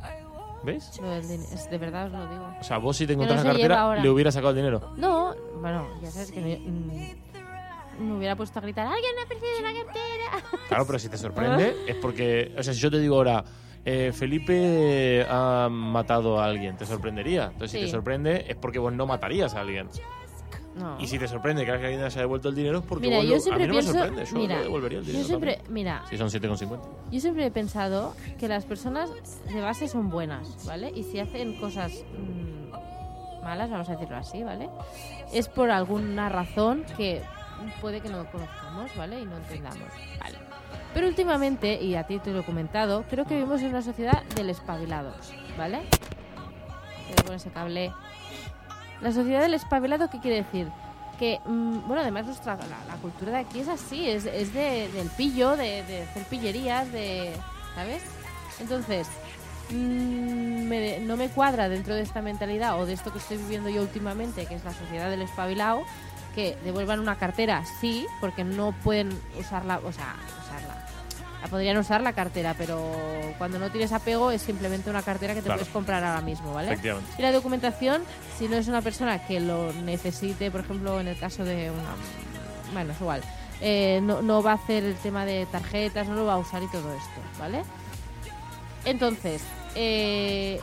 ¿Ves? Lo del es- de verdad os lo digo. O sea, vos si te no encontrás la cartera, le hubieras sacado el dinero. No, bueno, ya sabes que no- mm, me hubiera puesto a gritar ¡Alguien me ha perdido la cartera! Claro, pero si te sorprende, es porque. O sea, si yo te digo ahora, eh, Felipe ha matado a alguien, te sorprendería. Entonces, si Sí. te sorprende, es porque vos no matarías a alguien. No. Y si te sorprende que alguien haya devuelto el dinero, es porque Mira, yo siempre a mí no pienso. me sorprende. Yo mira, le devolvería el dinero. yo siempre, también. mira, Si son 7,50. yo siempre he pensado que las personas de base son buenas, ¿vale? Y si hacen cosas mm, malas, vamos a decirlo así, ¿vale? Es por alguna razón que puede que no conozcamos, ¿vale? Y no entendamos, ¿vale? Pero últimamente, y a ti te lo he comentado, creo que vivimos en una sociedad del espabilado, ¿vale? Poner ese cable. La sociedad del espabilado, ¿qué quiere decir? Que, mm, bueno, además nuestra, la, cultura de aquí es así, es, es de, del pillo, de, de hacer pillerías, de... ¿Sabes? Entonces, mm, no me cuadra dentro de esta mentalidad o de esto que estoy viviendo yo últimamente, que es la sociedad del espabilado, que devuelvan una cartera, sí, porque no pueden usarla, o sea, usarla. La podrían usar la cartera, pero cuando no tienes apego es simplemente una cartera que te Claro. puedes comprar ahora mismo, ¿vale? Efectivamente. Y la documentación, si no es una persona que lo necesite, por ejemplo, en el caso de una... Bueno, es igual. eh, no, no va a hacer el tema de tarjetas, no lo va a usar y todo esto, ¿vale? Entonces, eh,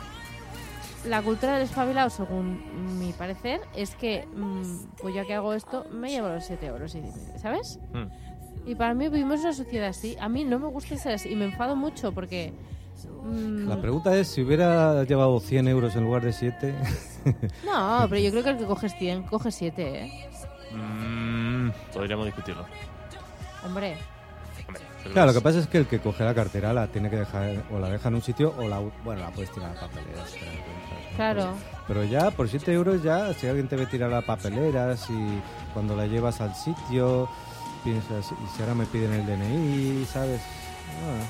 la cultura del espabilado, según mi parecer, es que, mm, pues ya que hago esto, me llevo los 7 euros, y, ¿sabes? Mm. Y para mí vivimos una sociedad así. A mí no me gusta ser así y me enfado mucho porque... mm, La pregunta es, si hubiera llevado 100 euros en lugar de 7... No, pero yo creo que el que coges 100, coge 7, ¿eh? Mm, podríamos discutirlo. Hombre, Claro, lo que pasa es que el que coge la cartera la tiene que dejar, o la deja en un sitio, o la, bueno, la puedes tirar a la papelera. claro. Pero ya, por 7 euros ya, si alguien te ve tirar la papelera, si cuando la llevas al sitio, piensas, y si ahora me piden el DNI, ¿sabes? Ah.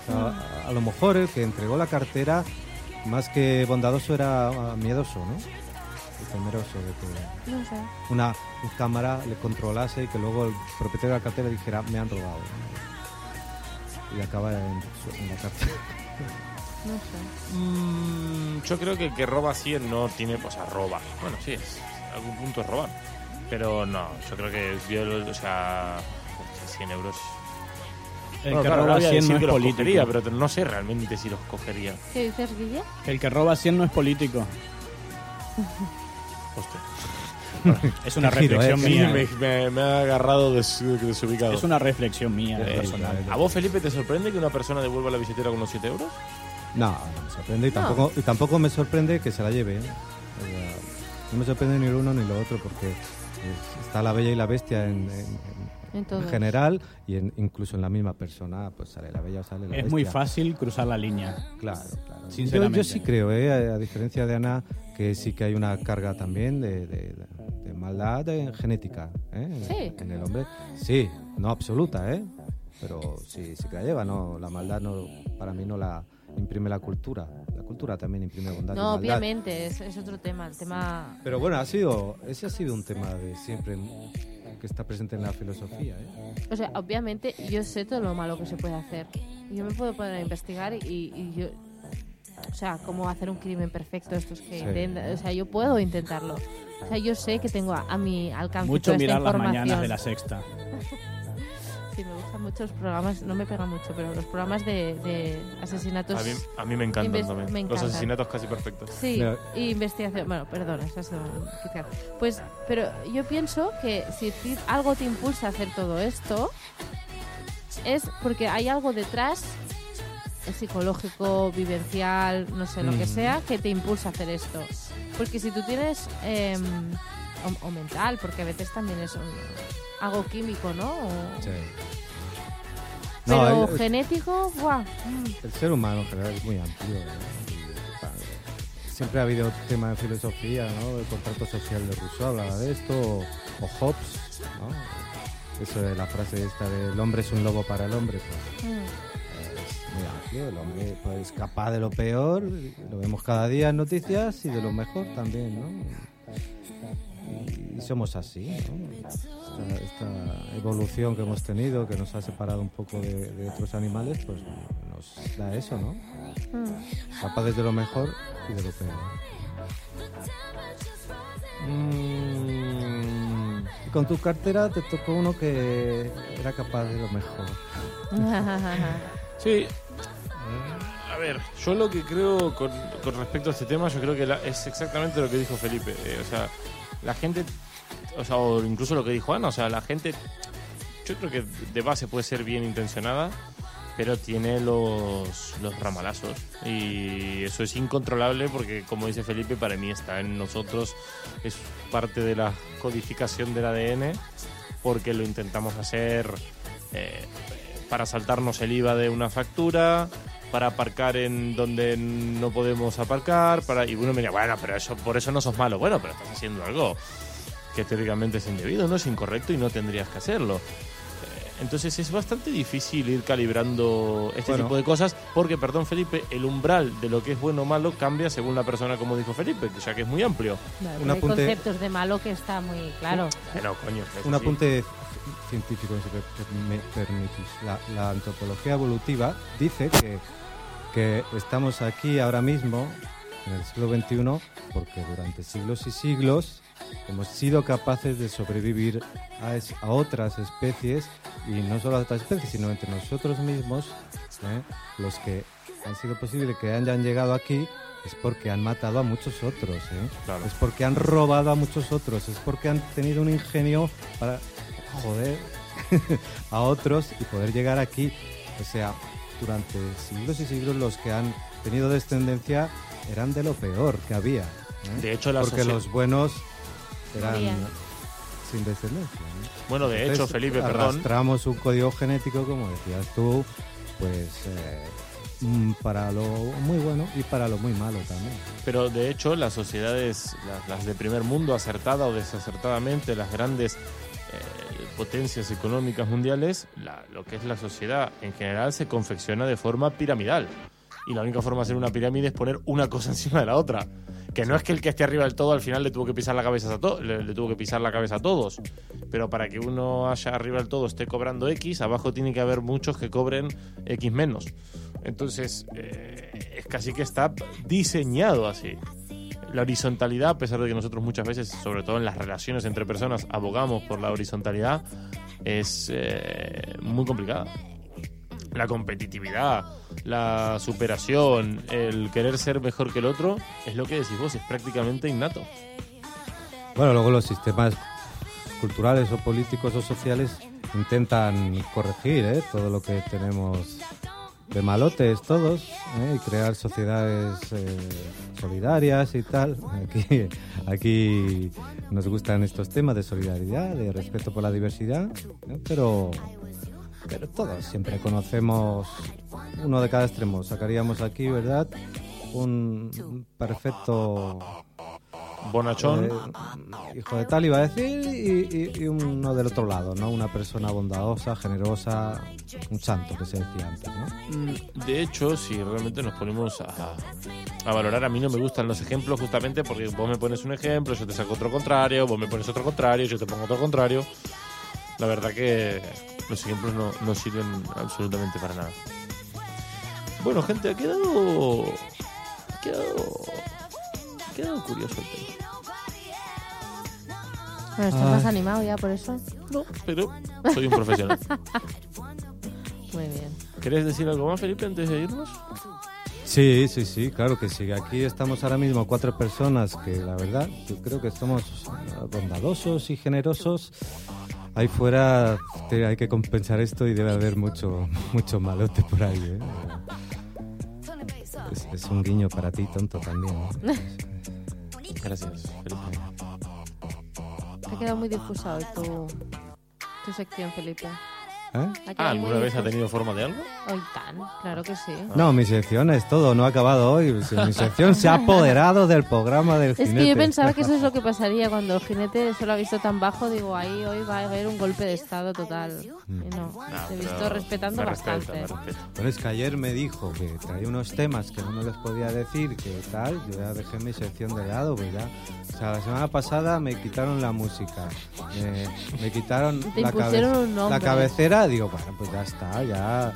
O sea, a, a lo mejor el que entregó la cartera, más que bondadoso, era ah, miedoso, ¿no? Y temeroso de que No sé. una cámara le controlase y que luego el propietario de la cartera dijera, me han robado. ¿no? Y acaba en, la cartera. No sé. Mm, yo creo que el que roba 100 no tiene, o sea, roba. Bueno, sí, es, algún punto es robar. Pero no, yo creo que yo, lo- o sea, 100 euros. El Bueno, que claro, roba voy a 100 decir no que es los político. pero no sé realmente si los cogería. ¿Qué dices, Guille? El que roba 100 no es político. Hostia. Es una giro, reflexión ¿eh? mía. me, me- me ha agarrado des- desubicado. Es una reflexión mía Eh, personal. ¿A vos, Felipe, te sorprende que una persona devuelva la billetera con unos 7 euros? No, no me sorprende y tampoco, y tampoco me sorprende que se la lleve. ¿eh? O sea, no me sorprende ni lo uno ni lo otro porque es- está la bella y la bestia en, en- En en general y en- incluso en la misma persona, pues sale la bella o sale la Es bestia. muy fácil cruzar la línea. Claro, claro. Yo, Sinceramente. yo sí creo, ¿eh? a, a diferencia de Ana, que sí que hay una carga también de, de- de maldad en genética ¿eh? Sí. en el hombre. Sí, no absoluta, ¿eh? pero sí, sí que la lleva. ¿no? La maldad no, para mí no la imprime la cultura. La cultura también imprime bondad y No, maldad. obviamente, es, es otro tema. El tema. Pero bueno, ha sido, ese ha sido un tema de siempre que está presente en la filosofía. ¿eh? O sea, obviamente yo sé todo lo malo que se puede hacer. Yo me puedo poner a investigar y, y yo. O sea, cómo hacer un crimen perfecto, estos que Sí. intentan. O sea, yo puedo intentarlo. O sea, yo sé que tengo a, a mi alcance Mucho toda esta mirar las información. mañanas de la sexta. Sí, me gustan mucho los programas, no me pegan mucho, pero los programas de, de asesinatos. A mí, a mí me encantan también. me Los asesinatos casi perfectos. Sí, y investigación. Bueno, un Kit Kat. Pues, pero yo pienso que si algo te impulsa a hacer todo esto, es porque hay algo detrás, eh, psicológico, vivencial, no sé, lo que Mm. sea, que te impulsa a hacer esto. Porque si tú tienes. em, o, o mental, porque a veces también es un- algo químico, ¿no? O- Sí. pero No, el- genético, ¡buah! mm. El ser humano en general es muy amplio. siempre ha habido tema de filosofía, ¿no? El contrato social de Rousseau hablaba de esto, o, o Hobbes, ¿no? Eso de la frase esta de el hombre es un lobo para el hombre, pues Mm. amplio. El hombre pues, es capaz de lo peor, lo vemos cada día en noticias, y de lo mejor también, ¿no? Y, somos así, ¿no? Esta, esta evolución que hemos tenido, que nos ha separado un poco de, de otros animales, pues nos da eso, ¿no? Mm. Capaces de lo mejor y de lo peor. Mm, Y con tu cartera te tocó uno que era capaz de lo mejor. Sí. A ver, yo lo que creo con, con respecto a este tema, yo creo que la- es exactamente lo que dijo Felipe. eh, o sea, la gente, o sea, o incluso lo que dijo Ana, o sea, la gente, yo creo que de base puede ser bien intencionada, pero tiene los, los ramalazos. Y eso es incontrolable porque, como dice Felipe, para mí está en nosotros, es parte de la codificación del ADN, porque lo intentamos hacer eh, para saltarnos el IVA de una factura, para aparcar en donde no podemos aparcar, para y uno me diría, bueno, pero eso por eso no sos malo. Bueno, pero estás haciendo algo que teóricamente es indebido, no es incorrecto y no tendrías que hacerlo. Entonces es bastante difícil ir calibrando este Bueno. tipo de cosas porque, perdón Felipe, el umbral de lo que es bueno o malo cambia según la persona, como dijo Felipe, ya que es muy amplio. Claro, Un hay apunte- conceptos de malo que está muy claro. Pero coño, Un sí. apunte científico, si me permitís. La, la antropología evolutiva dice que, que estamos aquí ahora mismo, en el siglo XXI, porque durante siglos y siglos hemos sido capaces de sobrevivir a, es- a otras especies, y no solo a otras especies, sino entre nosotros mismos, ¿eh? los que han sido posible que hayan llegado aquí es porque han matado a muchos otros, ¿eh? Claro. es porque han robado a muchos otros, es porque han tenido un ingenio para joder a otros y poder llegar aquí. O sea, durante siglos y siglos los que han tenido descendencia eran de lo peor que había. ¿eh? De hecho, la porque los buenos eran sin descendencia. ¿no? Bueno, de Entonces, hecho, Felipe, perdón. arrastramos un código genético, como decías tú, pues eh, mm, para lo muy bueno y para lo muy malo también. Pero de hecho, las sociedades, las, las de primer mundo, acertada o desacertadamente, las grandes eh, potencias económicas mundiales, lo que es la sociedad en general se confecciona de forma piramidal. Y la única forma de hacer una pirámide es poner una cosa encima de la otra. Que no es que el que esté arriba del todo al final le tuvo que pisar la cabeza a le, le tuvo que pisar la cabeza a todos. Pero para que uno haya arriba del todo esté cobrando X, abajo tiene que haber muchos que cobren X menos. Entonces, eh, es casi que está diseñado así. La horizontalidad, a pesar de que nosotros muchas veces, sobre todo en las relaciones entre personas, abogamos por la horizontalidad, es eh, muy complicada. La competitividad, la superación, el querer ser mejor que el otro, es lo que decís vos, es prácticamente innato. Bueno, luego los sistemas culturales o políticos o sociales intentan corregir ¿eh? todo lo que tenemos de malotes todos ¿eh? y crear sociedades eh, solidarias y tal. Aquí, aquí nos gustan estos temas de solidaridad, de respeto por la diversidad, pero, pero todos siempre conocemos uno de cada extremo. Sacaríamos aquí, ¿verdad? Un perfecto Bonachón. eh, hijo de tal iba a decir y, y- y uno del otro lado, ¿no? Una persona bondadosa, generosa, un santo que se decía antes, ¿no? Mm, De hecho, si realmente nos ponemos a, a valorar, a mí no me gustan los ejemplos justamente porque vos me pones un ejemplo, yo te saco otro contrario, vos me pones otro contrario, yo te pongo otro contrario. La verdad que los ejemplos no, no sirven absolutamente para nada. Bueno, gente, ha quedado. Ha quedado. Quedado curioso el tema. Bueno, estás Ay. más animado ya por eso. No, pero soy un profesional. Muy bien. ¿Querés decir algo más, Felipe, antes de irnos? Sí, sí, sí, claro que sí. Aquí estamos ahora mismo cuatro personas que la verdad yo creo que somos eh, bondadosos y generosos. Ahí fuera te- hay que compensar esto y debe haber mucho, mucho malote por ahí. ¿eh? Es, es un guiño para ti, tonto también. ¿eh? Gracias, Felipe. Te ha quedado muy difusa hoy tu, tu sección, Felipe. ¿Eh? Ah, ¿alguna vez ha tenido forma de algo? Hoy tan, claro que sí. No, mi sección es todo, no ha acabado hoy. Mi sección se ha apoderado del programa del Es que jinete. yo pensaba que eso es lo que pasaría cuando el jinete se lo ha visto tan bajo. Digo, ahí hoy va a haber un golpe de estado total. Y no, No, te he visto respetando me bastante. me respeta. Bueno, es que ayer me dijo que traía unos temas que no me los podía decir, que tal, yo ya dejé mi sección de lado, pues ya. O sea, la semana pasada me quitaron la música, me, me quitaron la, nombre. la cabecera, digo, bueno, pues ya está, ya.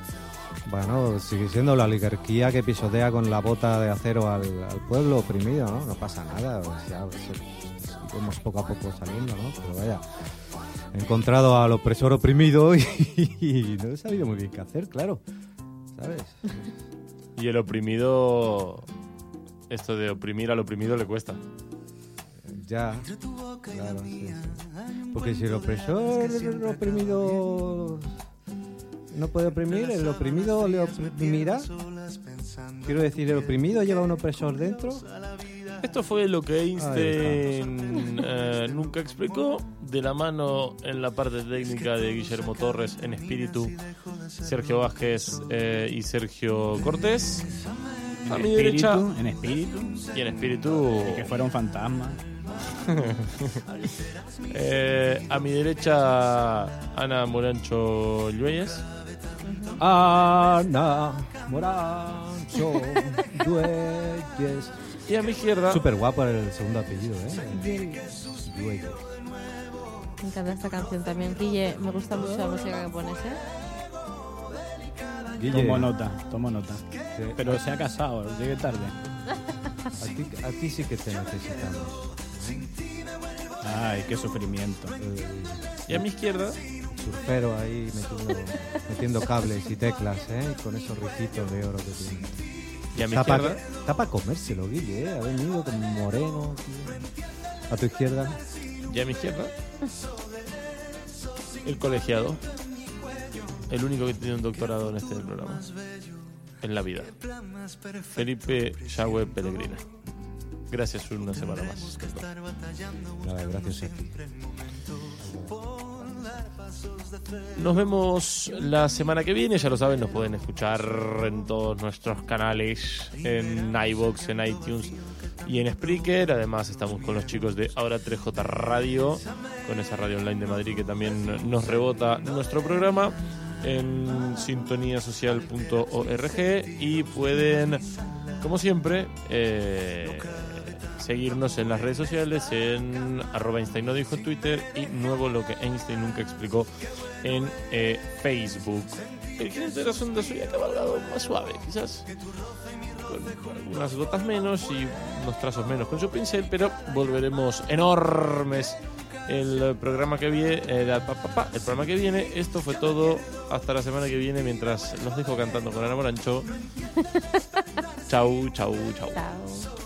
Bueno, sigue siendo la oligarquía que pisotea con la bota de acero al, al pueblo oprimido, ¿no? No pasa nada, o sea, eso- seguimos poco a poco saliendo, ¿no? Pero vaya, he encontrado al opresor oprimido y, y no he sabido muy bien qué hacer, claro, ¿sabes? Y el oprimido. Esto de oprimir al oprimido le cuesta. Ya, claro, sí. Porque si el opresor, el oprimido no puede oprimir, el oprimido le oprimirá. Quiero decir, el oprimido lleva un opresor dentro. Esto fue lo que Einstein eh, nunca explicó, de la mano en la parte técnica de Guillermo Torres en espíritu, Sergio Vázquez eh, y Sergio Cortés. A mi espíritu, derecha en espíritu, y en espíritu. que fuera un fantasma. eh, a mi derecha Ana Morancho Lluelles. Ana Morancho Dueyes. Y a mi izquierda Súper guapo el segundo apellido, ¿eh? Me encanta esta canción también. Guille, me gusta mucho la música que pones, ¿eh? Guille, Tomo nota, tomo nota. sí, Pero se ha casado, llegué tarde. a ti, a ti sí que te necesitamos. Ay, qué sufrimiento. Eh, y a mi izquierda surfero ahí metiendo, metiendo cables y teclas, ¿eh? Con esos ricitos de oro que tiene. Y a mi Está para izquierda comérselo, Guille, ¿eh? Ha venido como moreno. tío. A tu izquierda. y a mi izquierda el colegiado, el único que tiene un doctorado en este programa, en la vida, Felipe Yagüe Pellegrina. Gracias una semana más. Nada, gracias a ti. Nos vemos la semana que viene, ya lo saben, nos pueden escuchar en todos nuestros canales, en iVoox, en iTunes y en Spreaker. Además estamos con los chicos de Ahora 3J Radio, con esa radio online de Madrid que también nos rebota nuestro programa en sintoniasocial.org y pueden, como siempre, eh, seguirnos en las redes sociales en arroba Einstein no dijo en Twitter y nuevo lo que Einstein nunca explicó en eh, Facebook. El de hoy ha cabalgado más suave, quizás con algunas gotas menos y unos trazos menos con su pincel, pero volveremos enormes el programa que viene, el, el programa que viene. Esto fue todo hasta la semana que viene mientras los dejo cantando con Ana Morancho. chau, chau, chau. Chao.